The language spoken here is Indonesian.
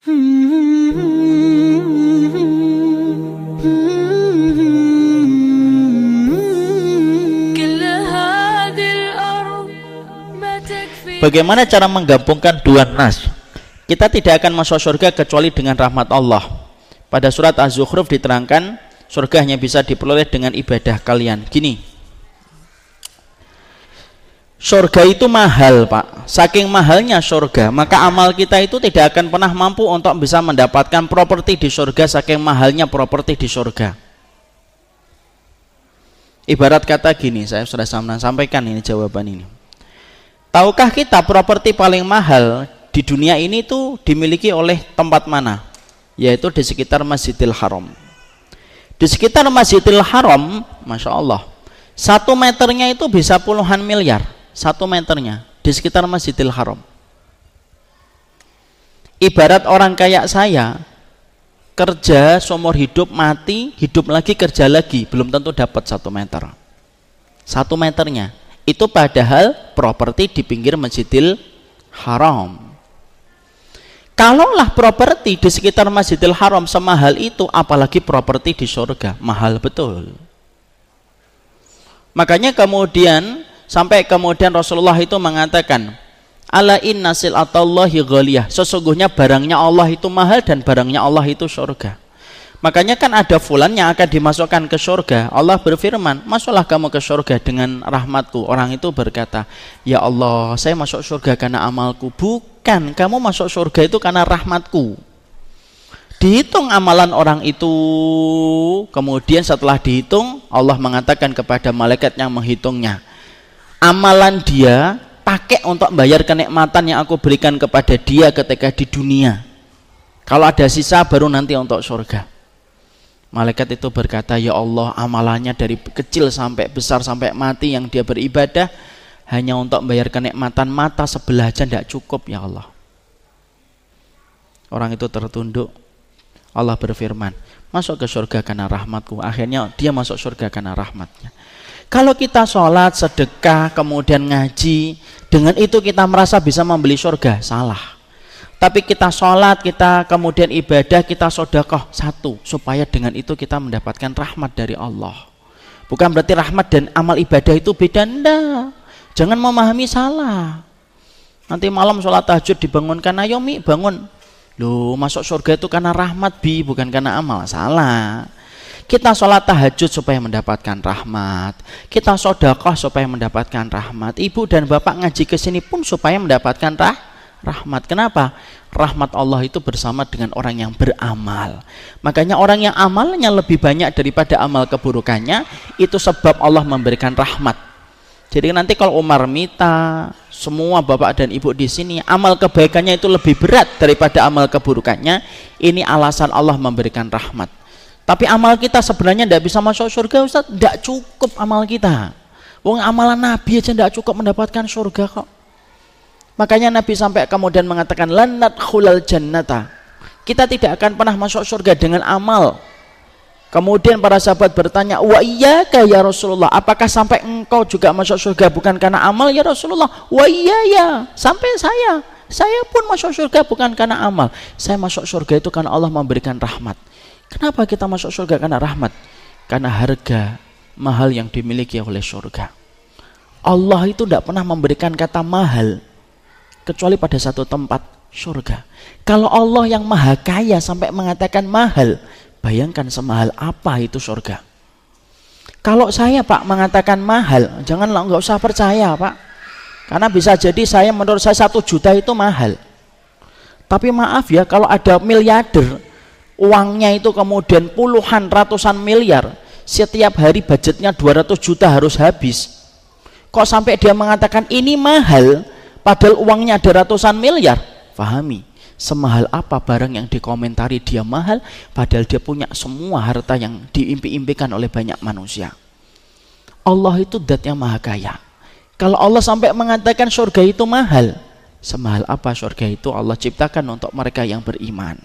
Bagaimana cara menggabungkan dua nas? Kita tidak akan masuk surga kecuali dengan rahmat Allah. Pada surat Az-Zukhruf diterangkan, surga hanya bisa diperoleh dengan ibadah kalian. Gini, surga itu mahal pak. Saking mahalnya surga maka amal kita itu tidak akan pernah mampu untuk bisa mendapatkan properti di surga saking mahalnya properti di surga ibarat kata gini saya sudah sampaikan ini jawaban ini. Tahukah kita properti paling mahal di dunia ini itu dimiliki oleh tempat mana? Yaitu di sekitar Masjidil Haram. Di sekitar Masjidil Haram Masya Allah satu meternya itu bisa puluhan miliar satu meternya di sekitar Masjidil Haram. Ibarat orang kayak saya kerja seumur hidup mati hidup lagi kerja lagi belum tentu dapat satu meter. Satu meternya. Itu padahal properti di pinggir Masjidil Haram. Kalaulah properti di sekitar Masjidil Haram semahal itu apalagi properti di surga mahal betul. Makanya kemudian Sampai kemudian Rasulullah itu mengatakan, Ala inna silatallahi ghaliyah. Sesungguhnya barangnya Allah itu mahal dan barangnya Allah itu surga. Makanya kan ada fulan yang akan dimasukkan ke surga. Allah berfirman, masuklah kamu ke surga dengan rahmatku. Orang itu berkata, ya Allah, saya masuk surga karena amalku. Bukan, kamu masuk surga itu karena rahmatku. Dihitung amalan orang itu, kemudian setelah dihitung, Allah mengatakan kepada malaikat yang menghitungnya, amalan dia pakai untuk bayar kenikmatan yang aku berikan kepada dia ketika di dunia. Kalau ada sisa baru nanti untuk surga. Malaikat itu berkata ya Allah amalannya dari kecil sampai besar sampai mati yang dia beribadah hanya untuk bayar kenikmatan mata sebelah aja tidak cukup ya Allah. Orang itu tertunduk. Allah berfirman masuk ke surga karena rahmatku. Akhirnya dia masuk surga karena rahmatnya kalau kita sholat, sedekah, kemudian ngaji, dengan itu kita merasa bisa membeli surga, salah. Tapi kita sholat, kita kemudian ibadah, kita sodakoh satu, supaya dengan itu kita mendapatkan rahmat dari Allah. Bukan berarti rahmat dan amal ibadah itu beda, enggak. Jangan memahami salah. Nanti malam sholat tahajud dibangunkan, ayo mi bangun. Loh, masuk surga itu karena rahmat bi, bukan karena amal. Salah. Kita sholat tahajud supaya mendapatkan rahmat. Kita sodakoh supaya mendapatkan rahmat. Ibu dan bapak ngaji ke sini pun supaya mendapatkan rah rahmat. Kenapa? Rahmat Allah itu bersama dengan orang yang beramal. Makanya orang yang amalnya lebih banyak daripada amal keburukannya, itu sebab Allah memberikan rahmat. Jadi nanti kalau Umar minta semua bapak dan ibu di sini amal kebaikannya itu lebih berat daripada amal keburukannya, ini alasan Allah memberikan rahmat. Tapi amal kita sebenarnya tidak bisa masuk surga Ustaz, tidak cukup amal kita. Wong amalan Nabi aja tidak cukup mendapatkan surga kok. Makanya Nabi sampai kemudian mengatakan lanat khulal jannata. Kita tidak akan pernah masuk surga dengan amal. Kemudian para sahabat bertanya, "Wa iyyaka ya Rasulullah, apakah sampai engkau juga masuk surga bukan karena amal ya Rasulullah?" "Wa ya, sampai saya. Saya pun masuk surga bukan karena amal. Saya masuk surga itu karena Allah memberikan rahmat." Kenapa kita masuk surga? Karena rahmat. Karena harga mahal yang dimiliki oleh surga. Allah itu tidak pernah memberikan kata mahal kecuali pada satu tempat surga. Kalau Allah yang maha kaya sampai mengatakan mahal, bayangkan semahal apa itu surga. Kalau saya Pak mengatakan mahal, janganlah nggak usah percaya Pak. Karena bisa jadi saya menurut saya satu juta itu mahal. Tapi maaf ya kalau ada miliarder uangnya itu kemudian puluhan ratusan miliar. Setiap hari budgetnya 200 juta harus habis. Kok sampai dia mengatakan ini mahal padahal uangnya ada ratusan miliar? Pahami semahal apa barang yang dikomentari dia mahal padahal dia punya semua harta yang diimpi-impikan oleh banyak manusia? Allah itu dat yang maha kaya. Kalau Allah sampai mengatakan surga itu mahal semahal apa surga itu Allah ciptakan untuk mereka yang beriman